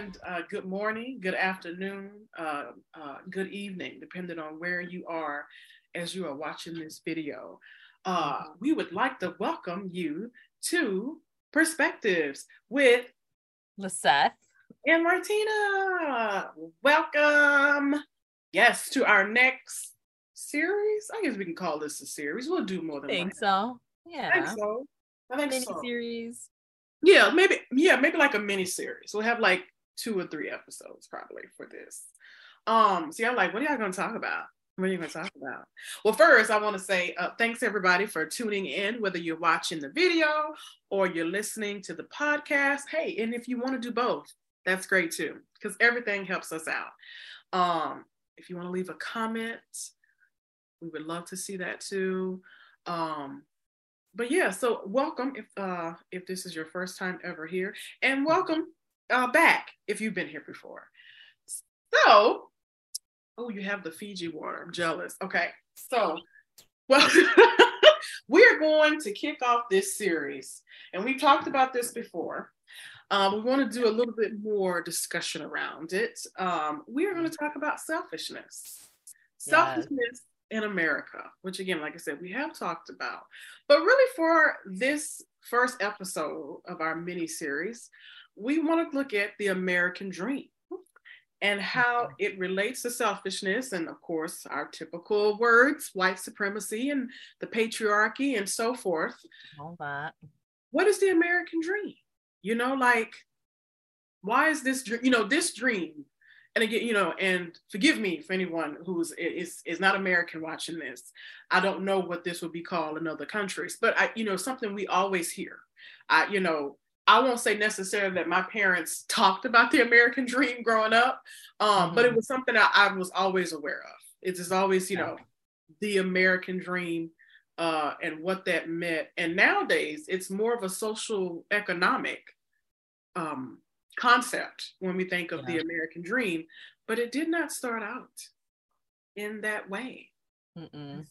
and uh, good morning, good afternoon, uh, uh, good evening, depending on where you are as you are watching this video. Uh, we would like to welcome you to Perspectives with Lisette and Martina. Welcome, yes, to our next series. I guess we can call this a series. We'll do more than I think one. so. Yeah. I think so. I think Mini so. series. Yeah, maybe. Yeah, maybe like a mini series. We'll have like two or three episodes probably for this. Um, so I'm like, what are y'all gonna talk about? What are you gonna talk about? Well, first, I want to say uh, thanks everybody for tuning in, whether you're watching the video or you're listening to the podcast. Hey, and if you want to do both, that's great too, because everything helps us out. Um, if you want to leave a comment, we would love to see that too. Um, but yeah, so welcome if uh if this is your first time ever here, and welcome uh back if you've been here before. So, oh, you have the Fiji water. I'm jealous. Okay, so well, we're going to kick off this series, and we talked about this before. Um, we want to do a little bit more discussion around it. Um, we are going to talk about selfishness. Selfishness in America, which again, like I said, we have talked about. But really, for this first episode of our mini series, we want to look at the American dream and how it relates to selfishness and, of course, our typical words, white supremacy and the patriarchy and so forth. All that. What is the American dream? You know, like, why is this dream, you know, this dream? And again, you know, and forgive me for anyone who's is is not American watching this. I don't know what this would be called in other countries, but I, you know, something we always hear. I, you know, I won't say necessarily that my parents talked about the American dream growing up, um, mm-hmm. but it was something I, I, was always aware of. It is always, you know, the American dream uh, and what that meant. And nowadays, it's more of a social economic um, concept when we think of yeah. the American dream, but it did not start out in that way.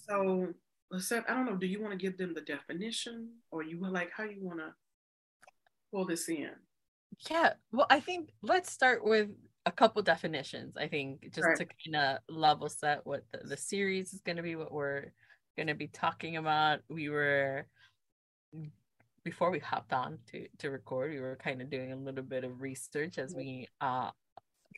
So, Lisette, I don't know. Do you want to give them the definition, or you were like how you want to pull this in? Yeah. Well, I think let's start with a couple definitions. I think just right. to kind of level set what the, the series is going to be, what we're going to be talking about. We were before we hopped on to to record, we were kind of doing a little bit of research as we uh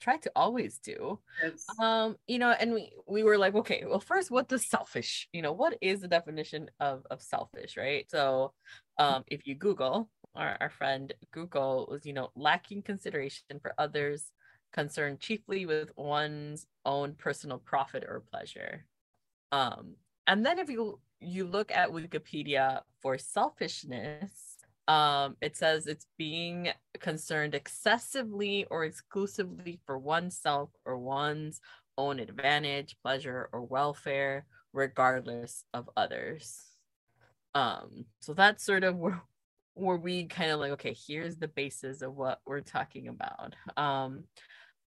try to always do. Yes. Um, you know, and we we were like, okay, well, first, what does selfish? You know, what is the definition of of selfish, right? So, um, if you Google, our our friend Google was, you know, lacking consideration for others, concerned chiefly with one's own personal profit or pleasure. Um, and then if you you look at Wikipedia for selfishness, um, it says it's being concerned excessively or exclusively for oneself or one's own advantage, pleasure, or welfare, regardless of others. Um, so that's sort of where where we kind of like, okay, here's the basis of what we're talking about. Um,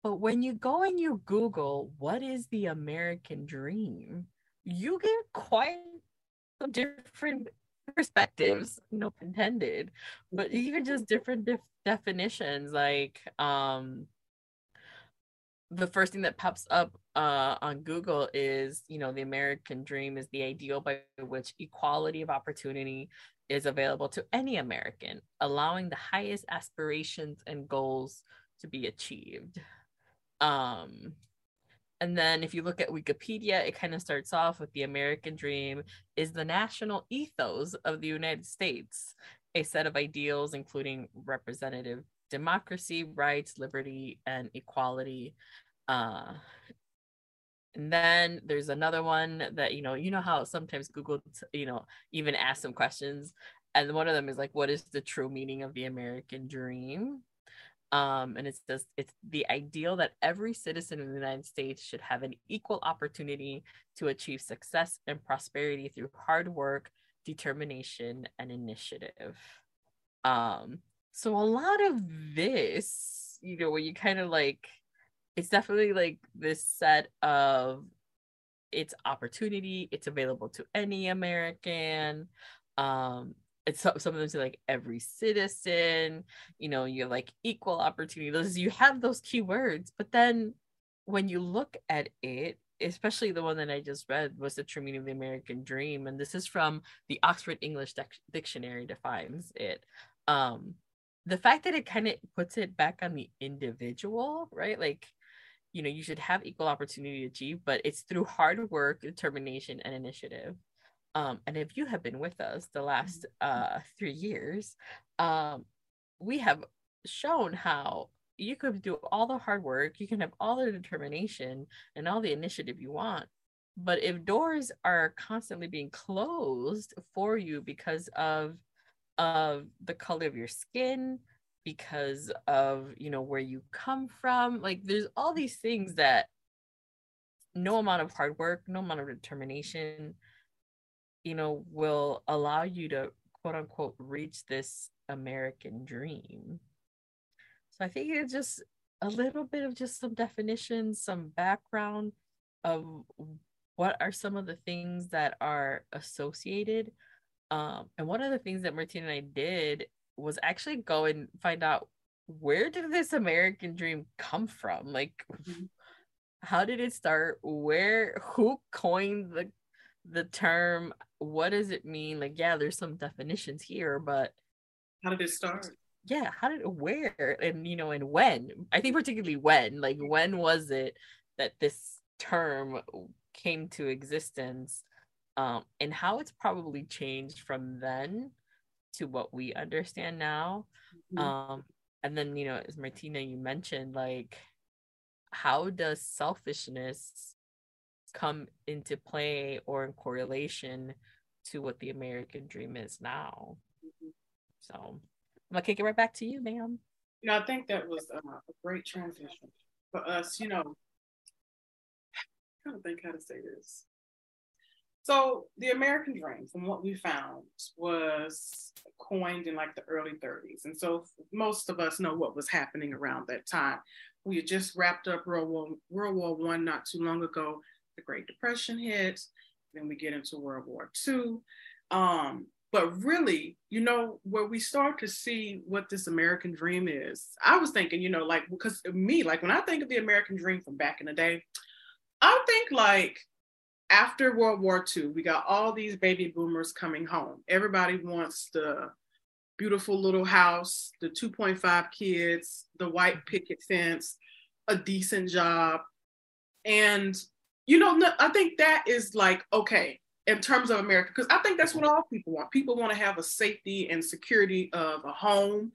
but when you go and you Google what is the American dream, you get quite some different perspectives no intended but even just different def- definitions like um the first thing that pops up uh, on Google is, you know, the American dream is the ideal by which equality of opportunity is available to any American, allowing the highest aspirations and goals to be achieved. Um, and then if you look at Wikipedia, it kind of starts off with the American dream is the national ethos of the United States, a set of ideals including representative democracy, rights, liberty, and equality. Uh, and then there's another one that you know, you know how sometimes Google, you know, even asks some questions, and one of them is like, "What is the true meaning of the American dream?" Um, and it says it's the ideal that every citizen in the United States should have an equal opportunity to achieve success and prosperity through hard work, determination, and initiative. Um, so a lot of this, you know, where you kind of like, it's definitely like this set of it's opportunity, it's available to any American. Um, it's some, of them say like every citizen, you know, you're like equal opportunity. Those you have those keywords, but then when you look at it, especially the one that I just read was the true meaning of the American dream, and this is from the Oxford English Dictionary defines it. Um, the fact that it kind of puts it back on the individual, right? Like, you know, you should have equal opportunity to achieve, but it's through hard work, determination, and initiative. Um, and if you have been with us the last uh, three years, um, we have shown how you could do all the hard work, you can have all the determination and all the initiative you want. But if doors are constantly being closed for you because of of the color of your skin, because of you know where you come from, like there's all these things that no amount of hard work, no amount of determination, you know, will allow you to quote unquote reach this American dream. So I think it's just a little bit of just some definitions, some background of what are some of the things that are associated. Um, and one of the things that Martina and I did was actually go and find out where did this American dream come from? Like, mm-hmm. how did it start? Where, who coined the the term what does it mean like yeah there's some definitions here but how did it start yeah how did where and you know and when i think particularly when like when was it that this term came to existence um and how it's probably changed from then to what we understand now mm-hmm. um and then you know as martina you mentioned like how does selfishness come into play or in correlation to what the American dream is now. Mm-hmm. So I'm gonna kick it right back to you, ma'am. You know, I think that was uh, a great transition for us. You know, I'm trying to think how to say this. So the American dream, from what we found, was coined in like the early 30s, and so most of us know what was happening around that time. We had just wrapped up World War World War One not too long ago the Great Depression hits, then we get into World War II. Um, but really, you know, where we start to see what this American dream is, I was thinking, you know, like, because me, like when I think of the American dream from back in the day, I think like after World War II, we got all these baby boomers coming home. Everybody wants the beautiful little house, the 2.5 kids, the white picket fence, a decent job. And you know, I think that is like, okay, in terms of America, because I think that's what all people want. People want to have a safety and security of a home.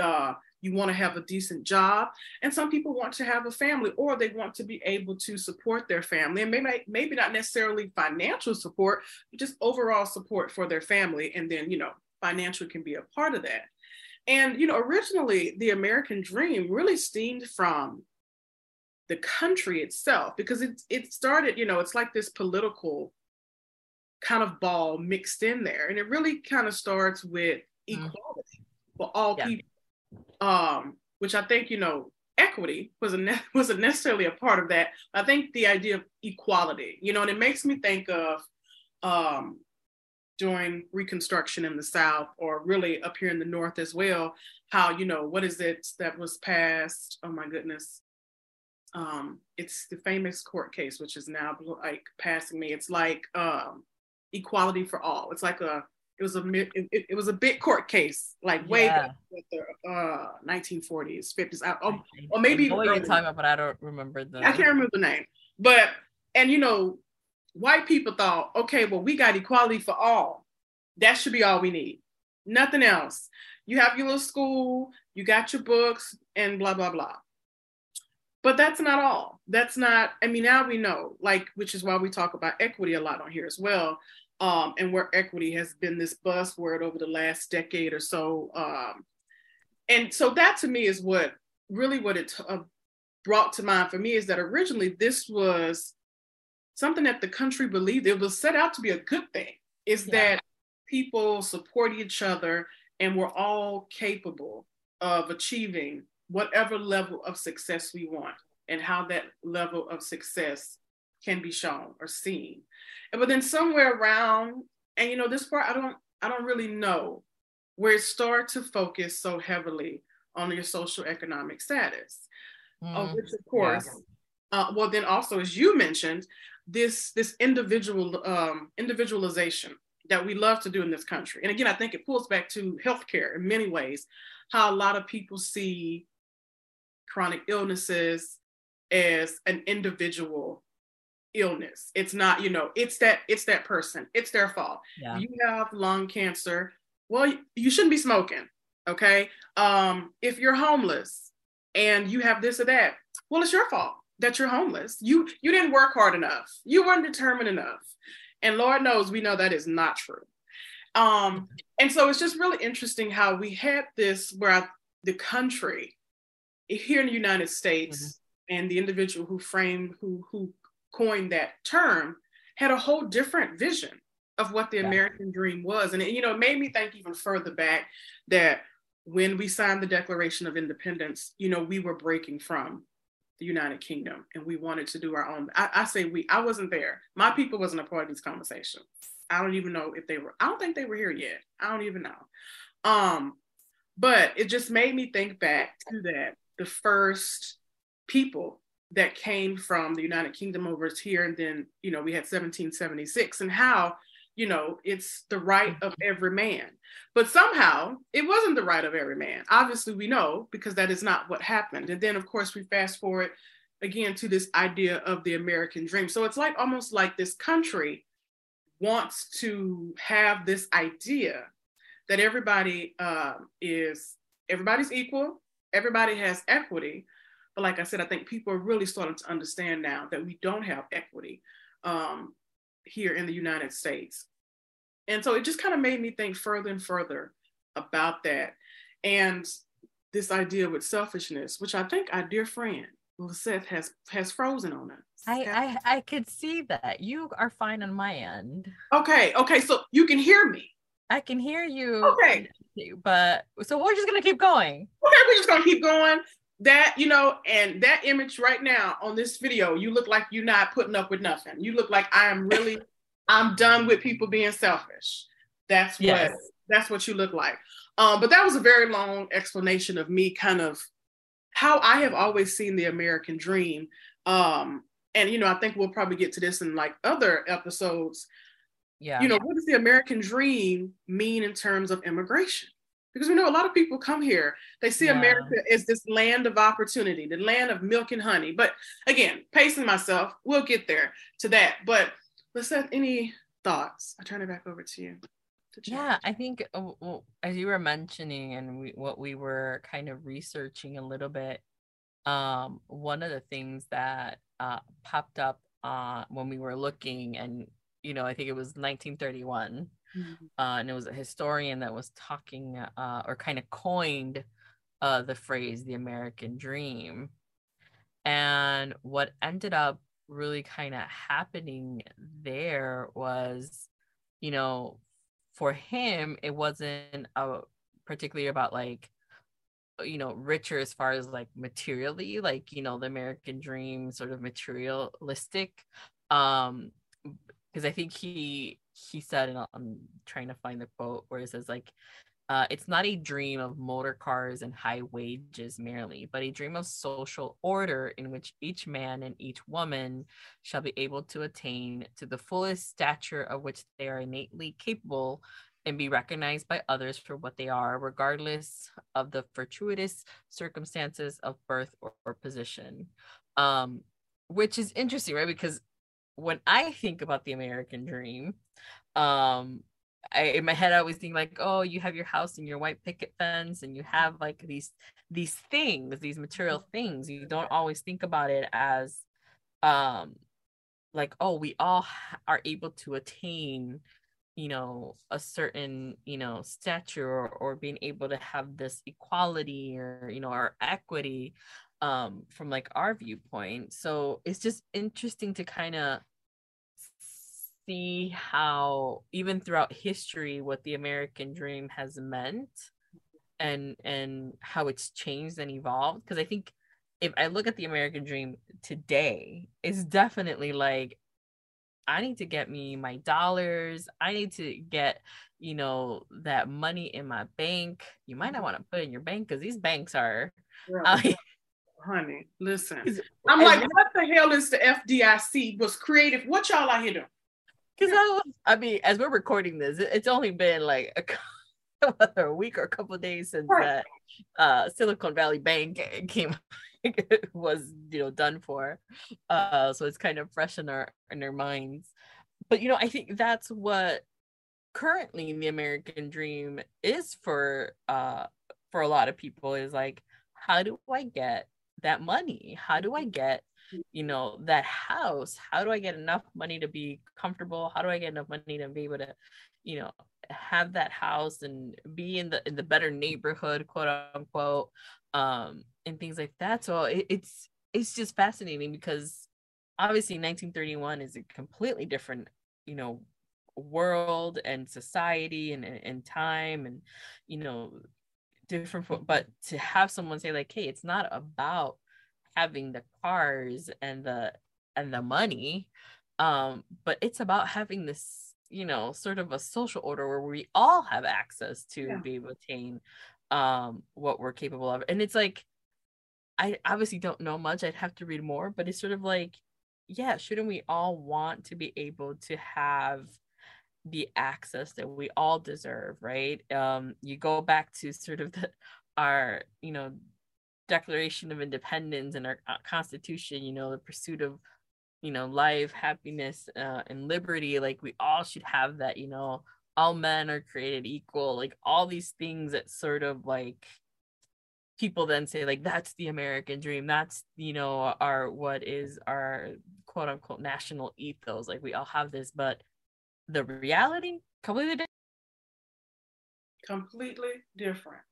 Uh, you want to have a decent job, and some people want to have a family, or they want to be able to support their family, and maybe maybe not necessarily financial support, but just overall support for their family. And then you know, financial can be a part of that. And you know, originally the American dream really stemmed from the country itself because it it started you know it's like this political kind of ball mixed in there and it really kind of starts with mm-hmm. equality mm. for all yeah. people um which i think you know equity was a ne- wasn't necessarily a part of that i think the idea of equality you know and it makes me think of um during reconstruction in the south or really up here in the north as well how you know what is it that was passed oh my goodness um, it's the famous court case, which is now like passing me. It's like um, equality for all. It's like a it was a it, it was a big court case, like way yeah. back with the uh, 1940s, 50s, I, or, or maybe. What you're talking about, but I don't remember the. I can't remember the name, but and you know, white people thought, okay, well, we got equality for all. That should be all we need. Nothing else. You have your little school, you got your books, and blah blah blah. But that's not all. That's not, I mean, now we know, like, which is why we talk about equity a lot on here as well. Um, and where equity has been this buzzword over the last decade or so. Um, and so that to me is what really what it uh, brought to mind for me is that originally this was something that the country believed it was set out to be a good thing is yeah. that people support each other and we're all capable of achieving whatever level of success we want and how that level of success can be shown or seen. But then somewhere around, and you know, this part I don't I don't really know where it started to focus so heavily on your social economic status, mm, of which of course, yeah. uh, well then also as you mentioned, this this individual um, individualization that we love to do in this country. And again, I think it pulls back to healthcare in many ways, how a lot of people see chronic illnesses as an individual illness. It's not, you know, it's that it's that person. It's their fault. Yeah. You have lung cancer. Well, you shouldn't be smoking. Okay. Um, if you're homeless and you have this or that, well, it's your fault that you're homeless. You you didn't work hard enough. You weren't determined enough. And Lord knows we know that is not true. Um, and so it's just really interesting how we had this where I, the country here in the United States mm-hmm. and the individual who framed who who coined that term had a whole different vision of what the yeah. American dream was. And it, you know, it made me think even further back that when we signed the Declaration of Independence, you know, we were breaking from the United Kingdom and we wanted to do our own. I, I, say we, I wasn't there. My people wasn't a part of these conversations. I don't even know if they were, I don't think they were here yet. I don't even know. Um, but it just made me think back to that the first people that came from the United Kingdom over here. And then, you know, we had 1776 and how, you know, it's the right of every man. But somehow it wasn't the right of every man. Obviously, we know because that is not what happened. And then, of course, we fast forward again to this idea of the American dream. So it's like almost like this country wants to have this idea that everybody um, is everybody's equal, everybody has equity. But like I said, I think people are really starting to understand now that we don't have equity um, here in the United States. And so it just kind of made me think further and further about that. And this idea with selfishness, which I think our dear friend Lisette has has frozen on us. I, I I could see that. You are fine on my end. Okay, okay, so you can hear me. I can hear you. Okay. But so we're just gonna keep going. Okay, we're just gonna keep going. That, you know, and that image right now on this video, you look like you're not putting up with nothing. You look like I am really, I'm done with people being selfish. That's what yes. that's what you look like. Um, but that was a very long explanation of me kind of how I have always seen the American dream. Um, and you know, I think we'll probably get to this in like other episodes yeah you know what does the american dream mean in terms of immigration because we know a lot of people come here they see yeah. america as this land of opportunity the land of milk and honey but again pacing myself we'll get there to that but let's have any thoughts i turn it back over to you to yeah i think uh, well, as you were mentioning and we, what we were kind of researching a little bit um, one of the things that uh, popped up uh, when we were looking and you know, I think it was 1931. Mm-hmm. Uh, and it was a historian that was talking uh, or kind of coined uh, the phrase the American dream. And what ended up really kind of happening there was, you know, for him, it wasn't a, particularly about like, you know, richer as far as like materially, like, you know, the American dream sort of materialistic. Um, because I think he he said, and I'm trying to find the quote where it says like, uh, "It's not a dream of motor cars and high wages merely, but a dream of social order in which each man and each woman shall be able to attain to the fullest stature of which they are innately capable." And be recognized by others for what they are, regardless of the fortuitous circumstances of birth or, or position. Um, which is interesting, right? Because when I think about the American dream, um, I, in my head I always think like, oh, you have your house and your white picket fence, and you have like these these things, these material things. You don't always think about it as, um, like, oh, we all are able to attain, you know, a certain you know stature or, or being able to have this equality or you know our equity um from like our viewpoint so it's just interesting to kind of see how even throughout history what the american dream has meant and and how it's changed and evolved because i think if i look at the american dream today it's definitely like I need to get me my dollars. I need to get, you know, that money in my bank. You might not want to put in your bank because these banks are. Right. Honey, listen. I'm like, what the hell is the FDIC? Was creative. What y'all out here doing? Because I, I mean, as we're recording this, it's only been like a, a week or a couple days since uh, uh, Silicon Valley Bank came was you know done for uh so it's kind of fresh in our in our minds but you know i think that's what currently the american dream is for uh for a lot of people is like how do i get that money? How do i get you know that house? How do i get enough money to be comfortable? How do i get enough money to be able to you know have that house and be in the in the better neighborhood quote unquote um and things like that? So it, it's it's just fascinating because obviously 1931 is a completely different you know world and society and, and time and you know different but to have someone say like hey it's not about having the cars and the and the money um but it's about having this you know sort of a social order where we all have access to yeah. be able to attain um what we're capable of and it's like i obviously don't know much i'd have to read more but it's sort of like yeah shouldn't we all want to be able to have the access that we all deserve right? Um you go back to sort of the our you know declaration of independence and our uh, constitution you know the pursuit of you know life happiness uh, and liberty like we all should have that you know all men are created equal like all these things that sort of like people then say like that's the american dream. That's you know our what is our quote unquote national ethos. Like we all have this but the reality completely different completely different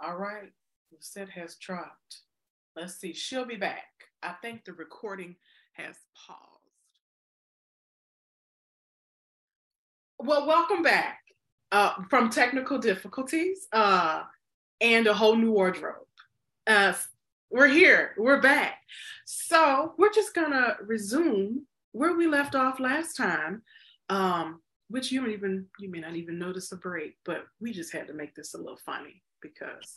all right Lisette has dropped let's see she'll be back i think the recording has paused Well, welcome back uh, from technical difficulties uh, and a whole new wardrobe. Uh, we're here, we're back. So we're just gonna resume where we left off last time, um, which you may even you may not even notice a break, but we just had to make this a little funny because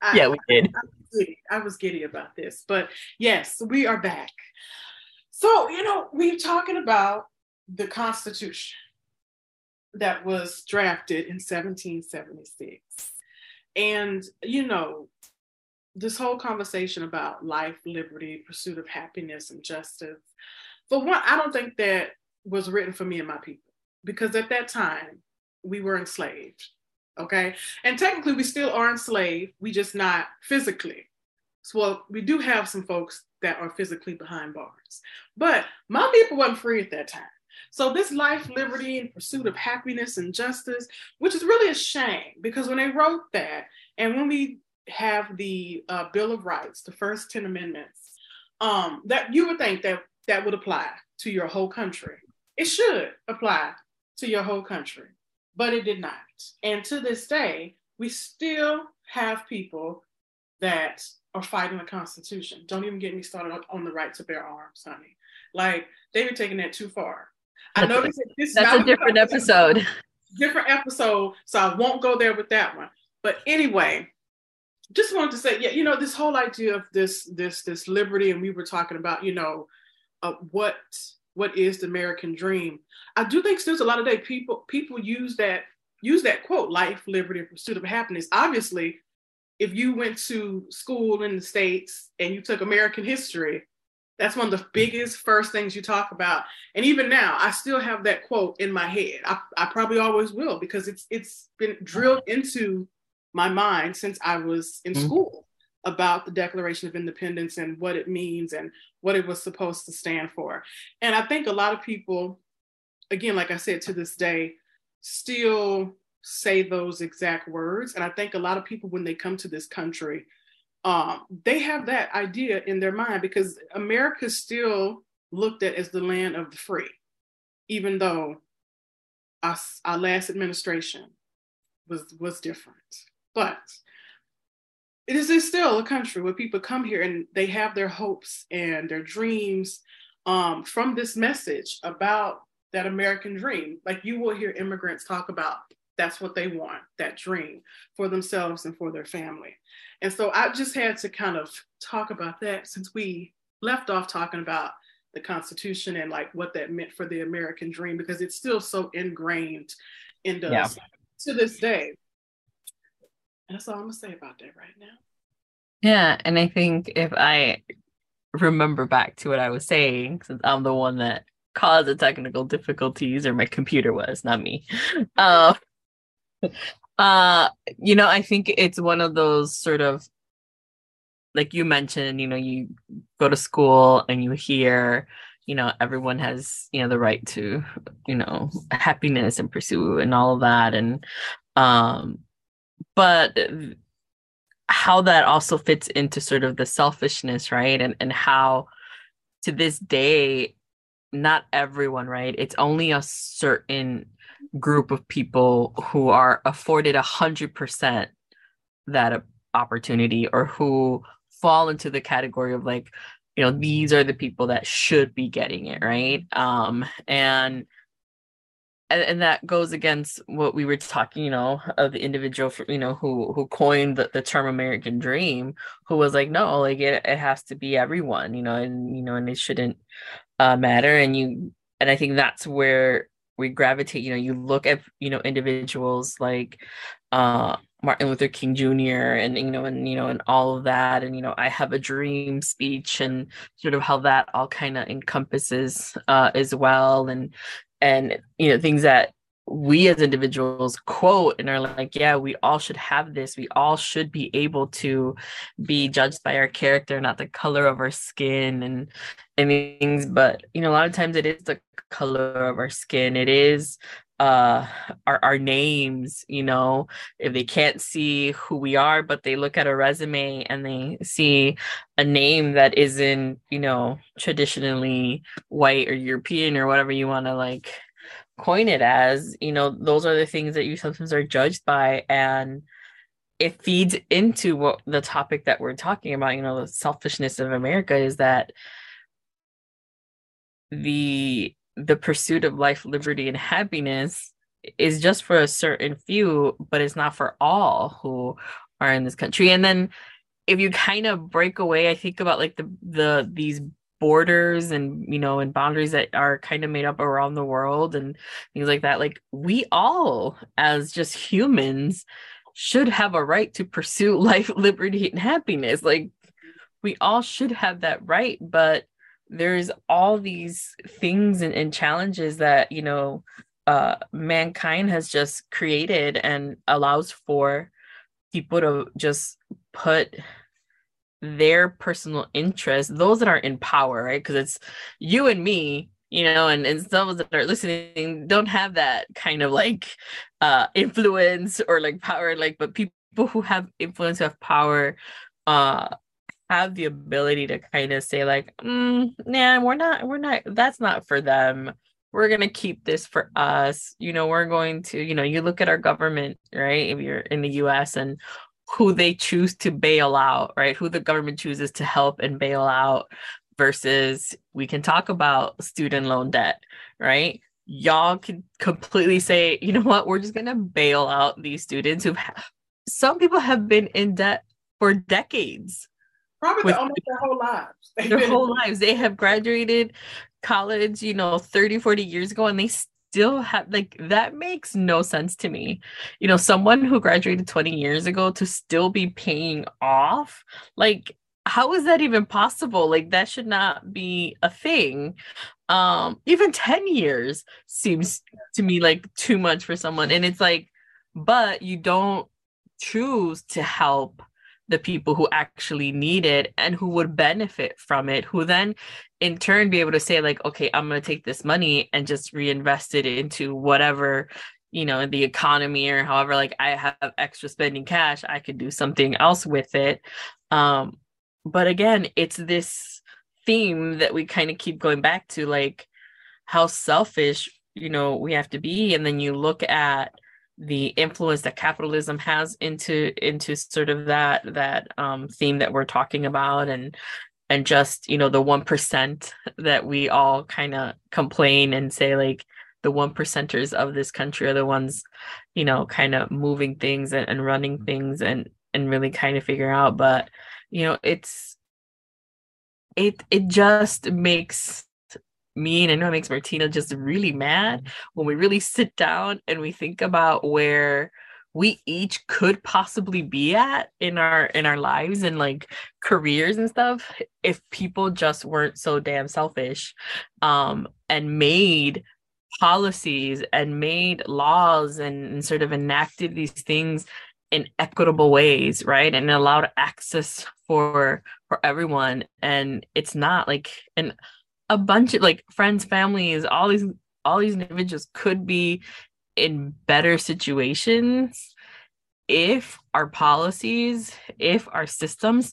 I, yeah, we did. I, I, was giddy, I was giddy about this, but yes, we are back. So you know, we're talking about the Constitution that was drafted in 1776. And, you know, this whole conversation about life, liberty, pursuit of happiness, and justice, for one, I don't think that was written for me and my people because at that time we were enslaved. Okay. And technically we still are enslaved, we just not physically. So well, we do have some folks that are physically behind bars. But my people wasn't free at that time. So, this life, liberty, and pursuit of happiness and justice, which is really a shame because when they wrote that, and when we have the uh, Bill of Rights, the first 10 amendments, um, that you would think that that would apply to your whole country. It should apply to your whole country, but it did not. And to this day, we still have people that are fighting the Constitution. Don't even get me started on the right to bear arms, honey. Like they've been taking that too far. I noticed that this that's a different episode. Different episode, so I won't go there with that one. But anyway, just wanted to say, yeah, you know, this whole idea of this this this liberty, and we were talking about, you know, uh, what what is the American dream. I do think still a lot of day people people use that use that quote, life, liberty, and pursuit of happiness. Obviously, if you went to school in the states and you took American history, that's one of the biggest first things you talk about. And even now, I still have that quote in my head. I, I probably always will because it's it's been drilled into my mind since I was in mm-hmm. school about the Declaration of Independence and what it means and what it was supposed to stand for. And I think a lot of people, again, like I said, to this day, still say those exact words. And I think a lot of people, when they come to this country, um, they have that idea in their mind because America is still looked at as the land of the free, even though our, our last administration was was different. But it is still a country where people come here and they have their hopes and their dreams um, from this message about that American dream. Like you will hear immigrants talk about that's what they want, that dream for themselves and for their family. And so I just had to kind of talk about that since we left off talking about the Constitution and like what that meant for the American dream because it's still so ingrained into yeah. to this day. That's all I'm gonna say about that right now. Yeah, and I think if I remember back to what I was saying, since I'm the one that caused the technical difficulties, or my computer was, not me. Uh, uh, you know, I think it's one of those sort of like you mentioned, you know, you go to school and you hear, you know, everyone has, you know, the right to, you know, happiness and pursue and all of that. And um, but how that also fits into sort of the selfishness, right? And and how to this day, not everyone, right? It's only a certain group of people who are afforded a hundred percent that opportunity or who fall into the category of like you know these are the people that should be getting it right um and and, and that goes against what we were talking you know of the individual you know who who coined the, the term american dream who was like no like it, it has to be everyone you know and you know and it shouldn't uh, matter and you and i think that's where we gravitate you know you look at you know individuals like uh Martin Luther King Jr. and you know and you know and all of that and you know I have a dream speech and sort of how that all kind of encompasses uh as well and and you know things that we as individuals quote and are like yeah we all should have this. We all should be able to be judged by our character not the color of our skin and and things. But you know a lot of times it is the color of our skin. It is uh our, our names you know if they can't see who we are but they look at a resume and they see a name that isn't you know traditionally white or european or whatever you want to like coin it as you know those are the things that you sometimes are judged by and it feeds into what the topic that we're talking about you know the selfishness of america is that the the pursuit of life, liberty, and happiness is just for a certain few, but it's not for all who are in this country. And then if you kind of break away, I think about like the the these borders and you know and boundaries that are kind of made up around the world and things like that like we all as just humans should have a right to pursue life liberty and happiness like we all should have that right but there's all these things and, and challenges that you know uh, mankind has just created and allows for people to just put their personal interests those that are in power right? Because it's you and me you know and, and some that are listening don't have that kind of like uh influence or like power like but people who have influence who have power uh have the ability to kind of say like mm, nah we're not we're not that's not for them. We're going to keep this for us. You know we're going to you know you look at our government right? If you're in the US and who they choose to bail out right? Who the government chooses to help and bail out versus we can talk about student loan debt right? Y'all can completely say you know what? We're just going to bail out these students who have some people have been in debt for decades Probably with, almost their whole lives. They've their whole lives. They have graduated college, you know, 30, 40 years ago, and they still have like that makes no sense to me. You know, someone who graduated 20 years ago to still be paying off, like how is that even possible? Like that should not be a thing. Um, even 10 years seems to me like too much for someone. And it's like, but you don't choose to help the people who actually need it and who would benefit from it, who then in turn be able to say, like, okay, I'm going to take this money and just reinvest it into whatever, you know, the economy or however, like I have extra spending cash, I could do something else with it. Um, but again, it's this theme that we kind of keep going back to, like how selfish, you know, we have to be. And then you look at, the influence that capitalism has into into sort of that that um, theme that we're talking about and and just you know the one percent that we all kind of complain and say like the one percenters of this country are the ones, you know, kind of moving things and, and running things and and really kind of figure out. But you know, it's it it just makes me and I know it makes Martina just really mad when we really sit down and we think about where we each could possibly be at in our in our lives and like careers and stuff if people just weren't so damn selfish um and made policies and made laws and, and sort of enacted these things in equitable ways right and allowed access for for everyone. And it's not like and a bunch of like friends families all these all these individuals could be in better situations if our policies if our systems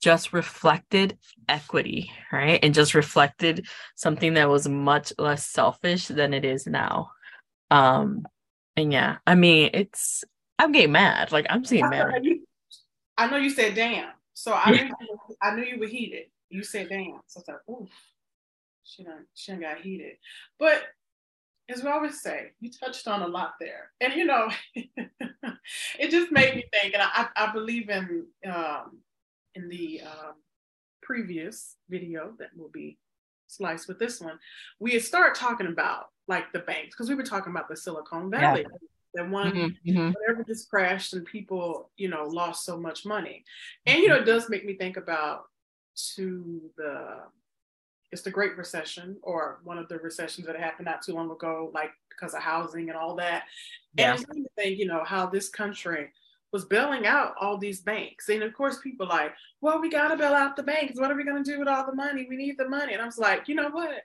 just reflected equity right and just reflected something that was much less selfish than it is now um and yeah i mean it's I'm getting mad. Like I'm seeing mad. I know you said damn. So I knew I knew you were heated. You said damn. So I was like, oof, she done she done got heated. But as we always say, you touched on a lot there. And you know, it just made me think, and I, I believe in um in the um, previous video that will be sliced with this one, we had started talking about like the banks, because we were talking about the Silicon Valley. Yeah that one mm-hmm, mm-hmm. whatever just crashed and people you know lost so much money and you know it does make me think about to the it's the great recession or one of the recessions that happened not too long ago like because of housing and all that yeah. and me think you know how this country was bailing out all these banks and of course people like well we got to bail out the banks what are we going to do with all the money we need the money and i was like you know what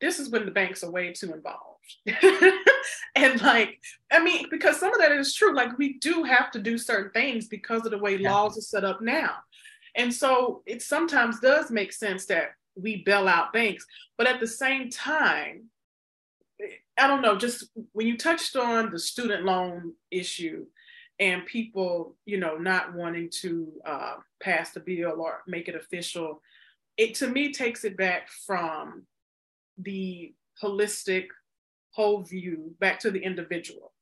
this is when the banks are way too involved and like, I mean, because some of that is true. Like, we do have to do certain things because of the way yeah. laws are set up now. And so it sometimes does make sense that we bail out banks. But at the same time, I don't know, just when you touched on the student loan issue and people, you know, not wanting to uh, pass the bill or make it official, it to me takes it back from the holistic whole view back to the individual.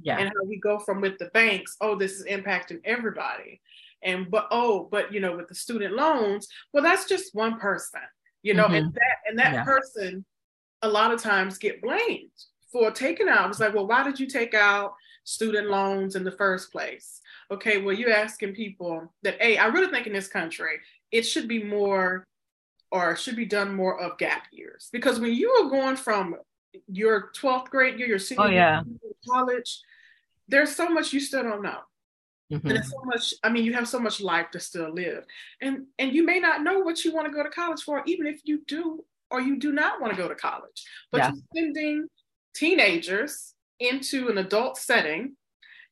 Yeah. And how we go from with the banks, oh, this is impacting everybody. And but oh, but you know, with the student loans, well, that's just one person, you know, mm-hmm. and that and that yeah. person a lot of times get blamed for taking out. It's like, well, why did you take out student loans in the first place? Okay, well, you're asking people that, hey, I really think in this country, it should be more or should be done more of gap years. Because when you are going from your 12th grade year, your senior oh, yeah. college, there's so much you still don't know. Mm-hmm. And there's so much, I mean, you have so much life to still live. And and you may not know what you want to go to college for, even if you do or you do not want to go to college. But yeah. you're sending teenagers into an adult setting.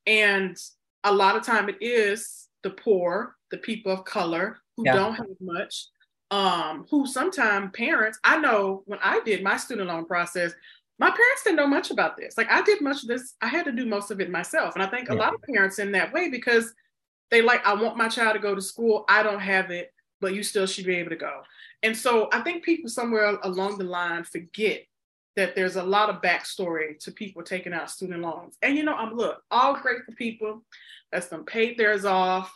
And a lot of time it is the poor, the people of color who yeah. don't have much, um, who sometimes parents, I know when I did my student loan process, my parents didn't know much about this. Like I did much of this, I had to do most of it myself. And I think yeah. a lot of parents in that way because they like, I want my child to go to school. I don't have it, but you still should be able to go. And so I think people somewhere along the line forget that there's a lot of backstory to people taking out student loans. And you know, I'm look, all grateful people that's been paid theirs off.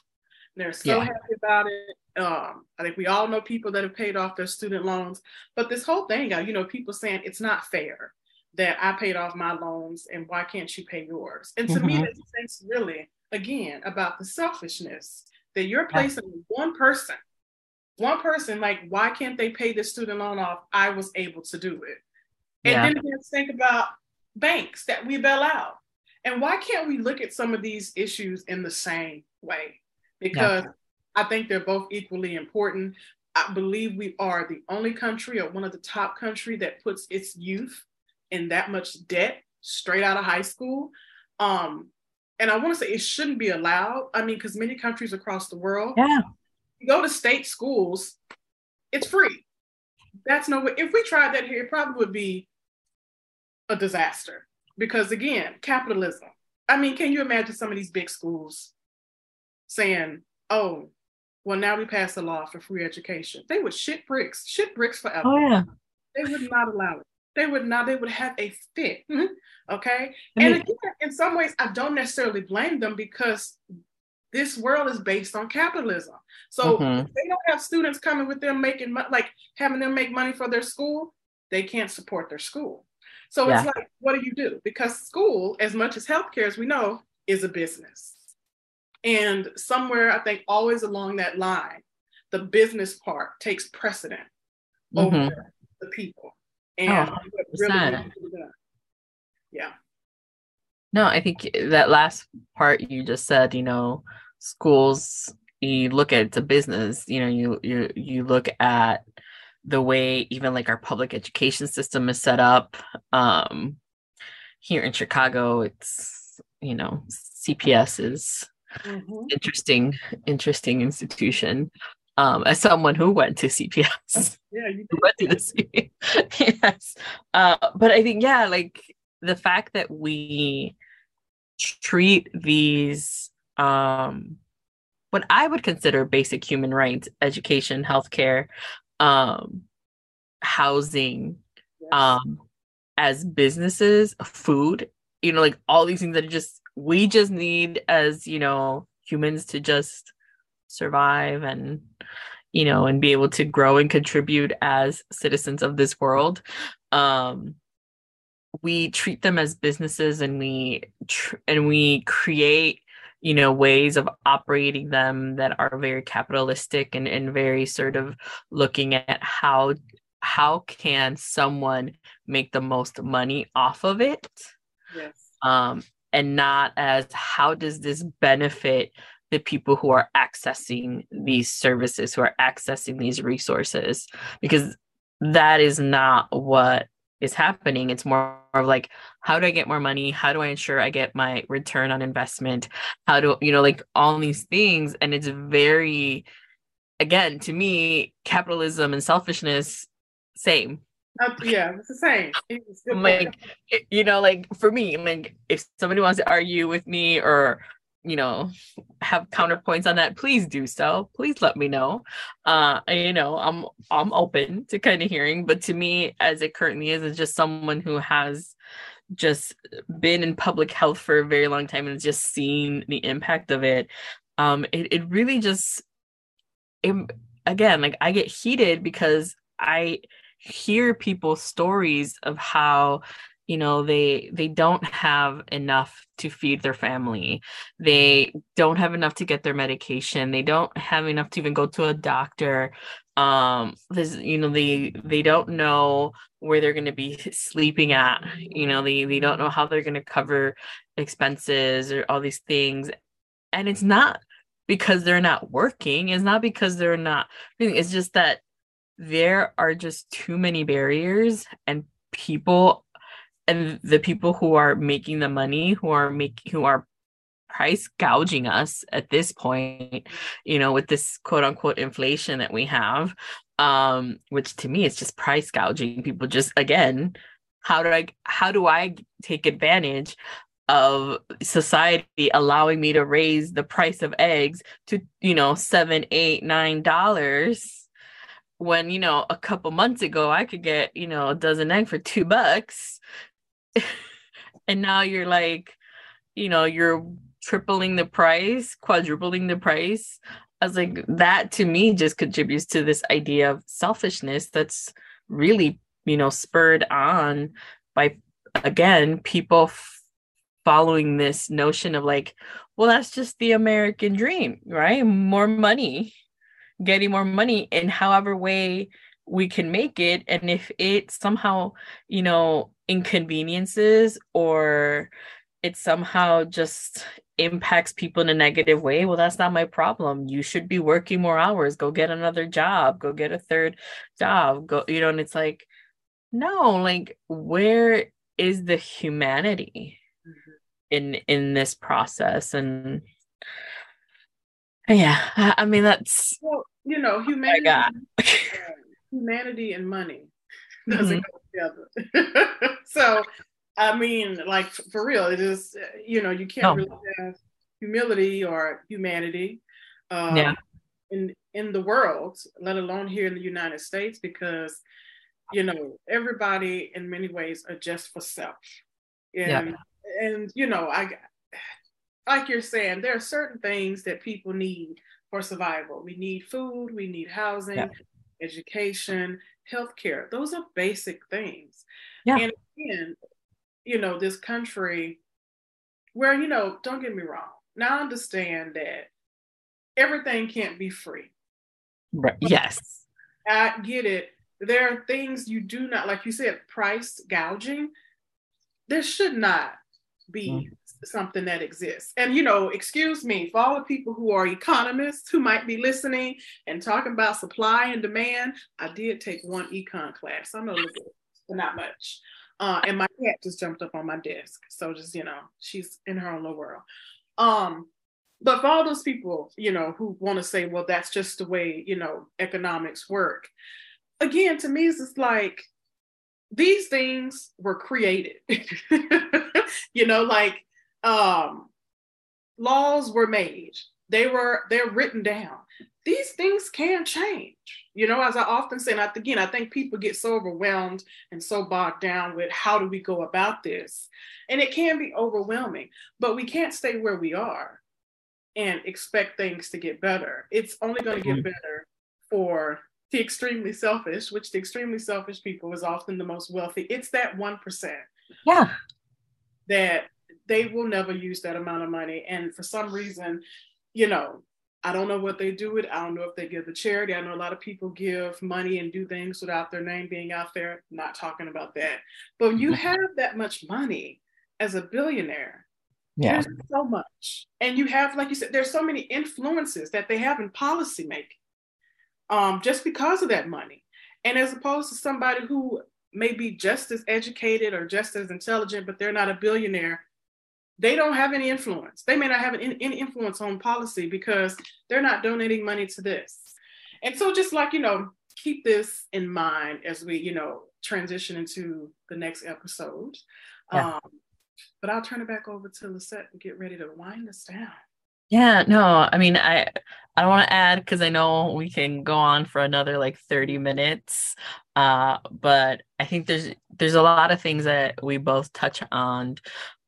They're so yeah. happy about it. Um, I think we all know people that have paid off their student loans, but this whole thing, uh, you know, people saying it's not fair that I paid off my loans and why can't you pay yours? And to mm-hmm. me, it thinks really, again, about the selfishness that you're placing yeah. one person, one person, like, why can't they pay the student loan off? I was able to do it. And yeah. then let's think about banks that we bail out. And why can't we look at some of these issues in the same way? Because yeah. I think they're both equally important. I believe we are the only country or one of the top country that puts its youth in that much debt straight out of high school. Um, and I want to say it shouldn't be allowed. I mean, because many countries across the world, yeah, you go to state schools, it's free. That's no way. If we tried that here, it probably would be a disaster. Because again, capitalism. I mean, can you imagine some of these big schools saying, oh, well, now we pass a law for free education. They would shit bricks, shit bricks forever. Oh, yeah. They would not allow it. They would not, they would have a fit. okay. And again, in some ways, I don't necessarily blame them because this world is based on capitalism. So mm-hmm. they don't have students coming with them making mo- like having them make money for their school, they can't support their school. So yeah. it's like, what do you do? Because school, as much as healthcare, as we know, is a business. And somewhere, I think, always along that line, the business part takes precedent mm-hmm. over the people. And oh, really yeah. No, I think that last part you just said, you know, schools, you look at it's a business, you know, you you you look at the way even like our public education system is set up. Um here in Chicago, it's you know, CPS is mm-hmm. interesting, interesting institution um, as someone who went to CPS. Yeah, you went to the CPS. yes. Uh, but I think, yeah, like the fact that we treat these um, what I would consider basic human rights, education, healthcare, um, housing, yes. um, as businesses, food, you know, like all these things that are just we just need as, you know, humans to just survive and you know and be able to grow and contribute as citizens of this world um we treat them as businesses and we tr- and we create you know ways of operating them that are very capitalistic and, and very sort of looking at how how can someone make the most money off of it yes. um and not as how does this benefit the people who are accessing these services, who are accessing these resources, because that is not what is happening. It's more of like, how do I get more money? How do I ensure I get my return on investment? How do, you know, like all these things. And it's very, again, to me, capitalism and selfishness, same. Uh, yeah, it's the same. It's like, you know, like for me, like if somebody wants to argue with me or you know have counterpoints on that please do so. Please let me know. Uh you know i'm i'm open to kind of hearing but to me as it currently is is just someone who has just been in public health for a very long time and just seen the impact of it um it, it really just it, again like i get heated because i hear people's stories of how you know they they don't have enough to feed their family. They don't have enough to get their medication. They don't have enough to even go to a doctor. Um this you know they they don't know where they're going to be sleeping at. You know they they don't know how they're going to cover expenses or all these things. And it's not because they're not working. It's not because they're not it's just that there are just too many barriers and people and the people who are making the money who are making who are price gouging us at this point you know with this quote unquote inflation that we have um which to me is just price gouging people just again how do i how do i take advantage of society allowing me to raise the price of eggs to you know seven eight nine dollars when you know a couple months ago i could get you know a dozen egg for two bucks and now you're like you know you're tripling the price quadrupling the price. I was like that to me just contributes to this idea of selfishness that's really you know spurred on by again people f- following this notion of like well that's just the american dream right? More money getting more money in however way we can make it. And if it somehow you know inconveniences or it somehow just impacts people in a negative way well that's not my problem. You should be working more hours. Go get another job. Go get a third job. Go you know and it's like no like where is the humanity mm-hmm. in in this process? And yeah i mean that's well you know humanity humanity and money doesn't mm-hmm. go together. so, I mean, like for real, it is. You know, you can't no. really have humility or humanity. Um, yeah. In in the world, let alone here in the United States, because you know, everybody in many ways are just for self. And, yeah. and you know, I like you're saying, there are certain things that people need for survival. We need food, we need housing, yeah. Education, healthcare. Those are basic things. Yeah. And again, you know, this country where, you know, don't get me wrong. Now I understand that everything can't be free. Right. Yes. I get it. There are things you do not, like you said, price gouging. There should not be mm-hmm. Something that exists. And, you know, excuse me for all the people who are economists who might be listening and talking about supply and demand. I did take one econ class. I know a little bit, but not much. Uh, and my cat just jumped up on my desk. So just, you know, she's in her own little world. Um, but for all those people, you know, who want to say, well, that's just the way, you know, economics work. Again, to me, it's just like these things were created. you know, like um laws were made. They were they're written down. These things can change. You know, as I often say, and I, again, I think people get so overwhelmed and so bogged down with how do we go about this. And it can be overwhelming, but we can't stay where we are and expect things to get better. It's only going to get mm-hmm. better for the extremely selfish, which the extremely selfish people is often the most wealthy. It's that 1%. Yeah. That they will never use that amount of money. And for some reason, you know, I don't know what they do with. I don't know if they give the charity. I know a lot of people give money and do things without their name being out there. Not talking about that. But when you mm-hmm. have that much money as a billionaire, yeah. There's so much. And you have, like you said, there's so many influences that they have in policy making um, just because of that money. And as opposed to somebody who may be just as educated or just as intelligent, but they're not a billionaire, they don't have any influence. They may not have any, any influence on policy because they're not donating money to this. And so just like, you know, keep this in mind as we, you know, transition into the next episode. Yeah. Um, but I'll turn it back over to Lisette and get ready to wind us down. Yeah, no, I mean, I I don't want to add because I know we can go on for another like 30 minutes. Uh, but I think there's there's a lot of things that we both touch on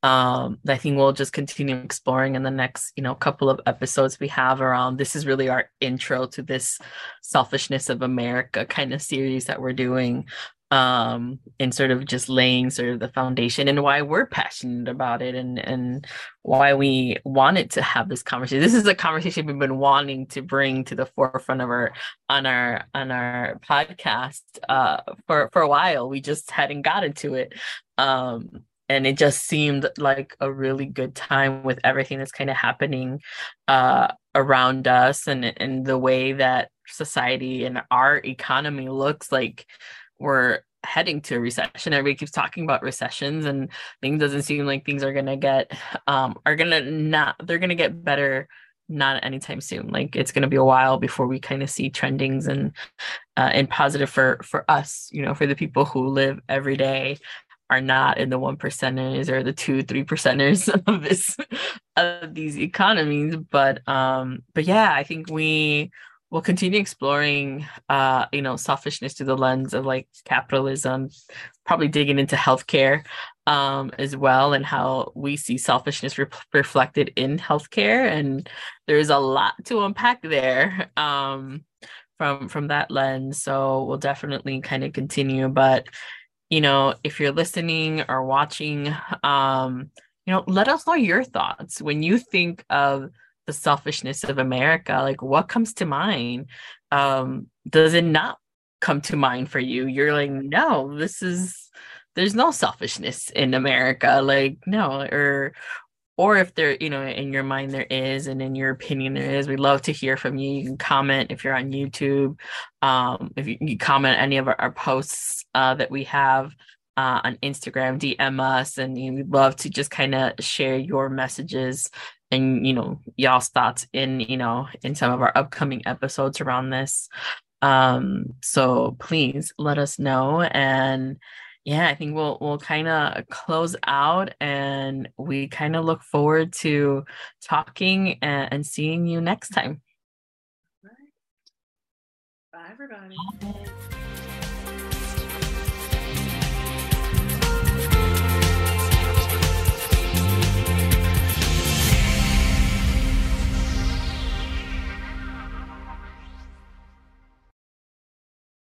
um I think we'll just continue exploring in the next, you know, couple of episodes we have around this is really our intro to this selfishness of America kind of series that we're doing um and sort of just laying sort of the foundation and why we're passionate about it and and why we wanted to have this conversation. This is a conversation we've been wanting to bring to the forefront of our on our on our podcast uh for for a while. We just hadn't gotten to it. Um and it just seemed like a really good time with everything that's kind of happening uh around us and and the way that society and our economy looks like we're heading to a recession. Everybody keeps talking about recessions, and things doesn't seem like things are gonna get um are gonna not they're gonna get better not anytime soon. Like it's gonna be a while before we kind of see trendings and uh, and positive for for us, you know, for the people who live every day are not in the one percenters or the two three percenters of this of these economies but um but yeah i think we we'll continue exploring uh you know selfishness through the lens of like capitalism probably digging into healthcare um as well and how we see selfishness re- reflected in healthcare and there's a lot to unpack there um from from that lens so we'll definitely kind of continue but you know if you're listening or watching um you know let us know your thoughts when you think of the selfishness of America, like what comes to mind? Um, does it not come to mind for you? You're like, no, this is there's no selfishness in America. Like, no, or or if there, you know, in your mind there is, and in your opinion there is, we'd love to hear from you. You can comment if you're on YouTube. Um, if you, you comment any of our, our posts uh, that we have uh, on Instagram, DM us, and we'd love to just kind of share your messages and you know y'all's thoughts in you know in some of our upcoming episodes around this um so please let us know and yeah i think we'll we'll kind of close out and we kind of look forward to talking and, and seeing you next time. Bye everybody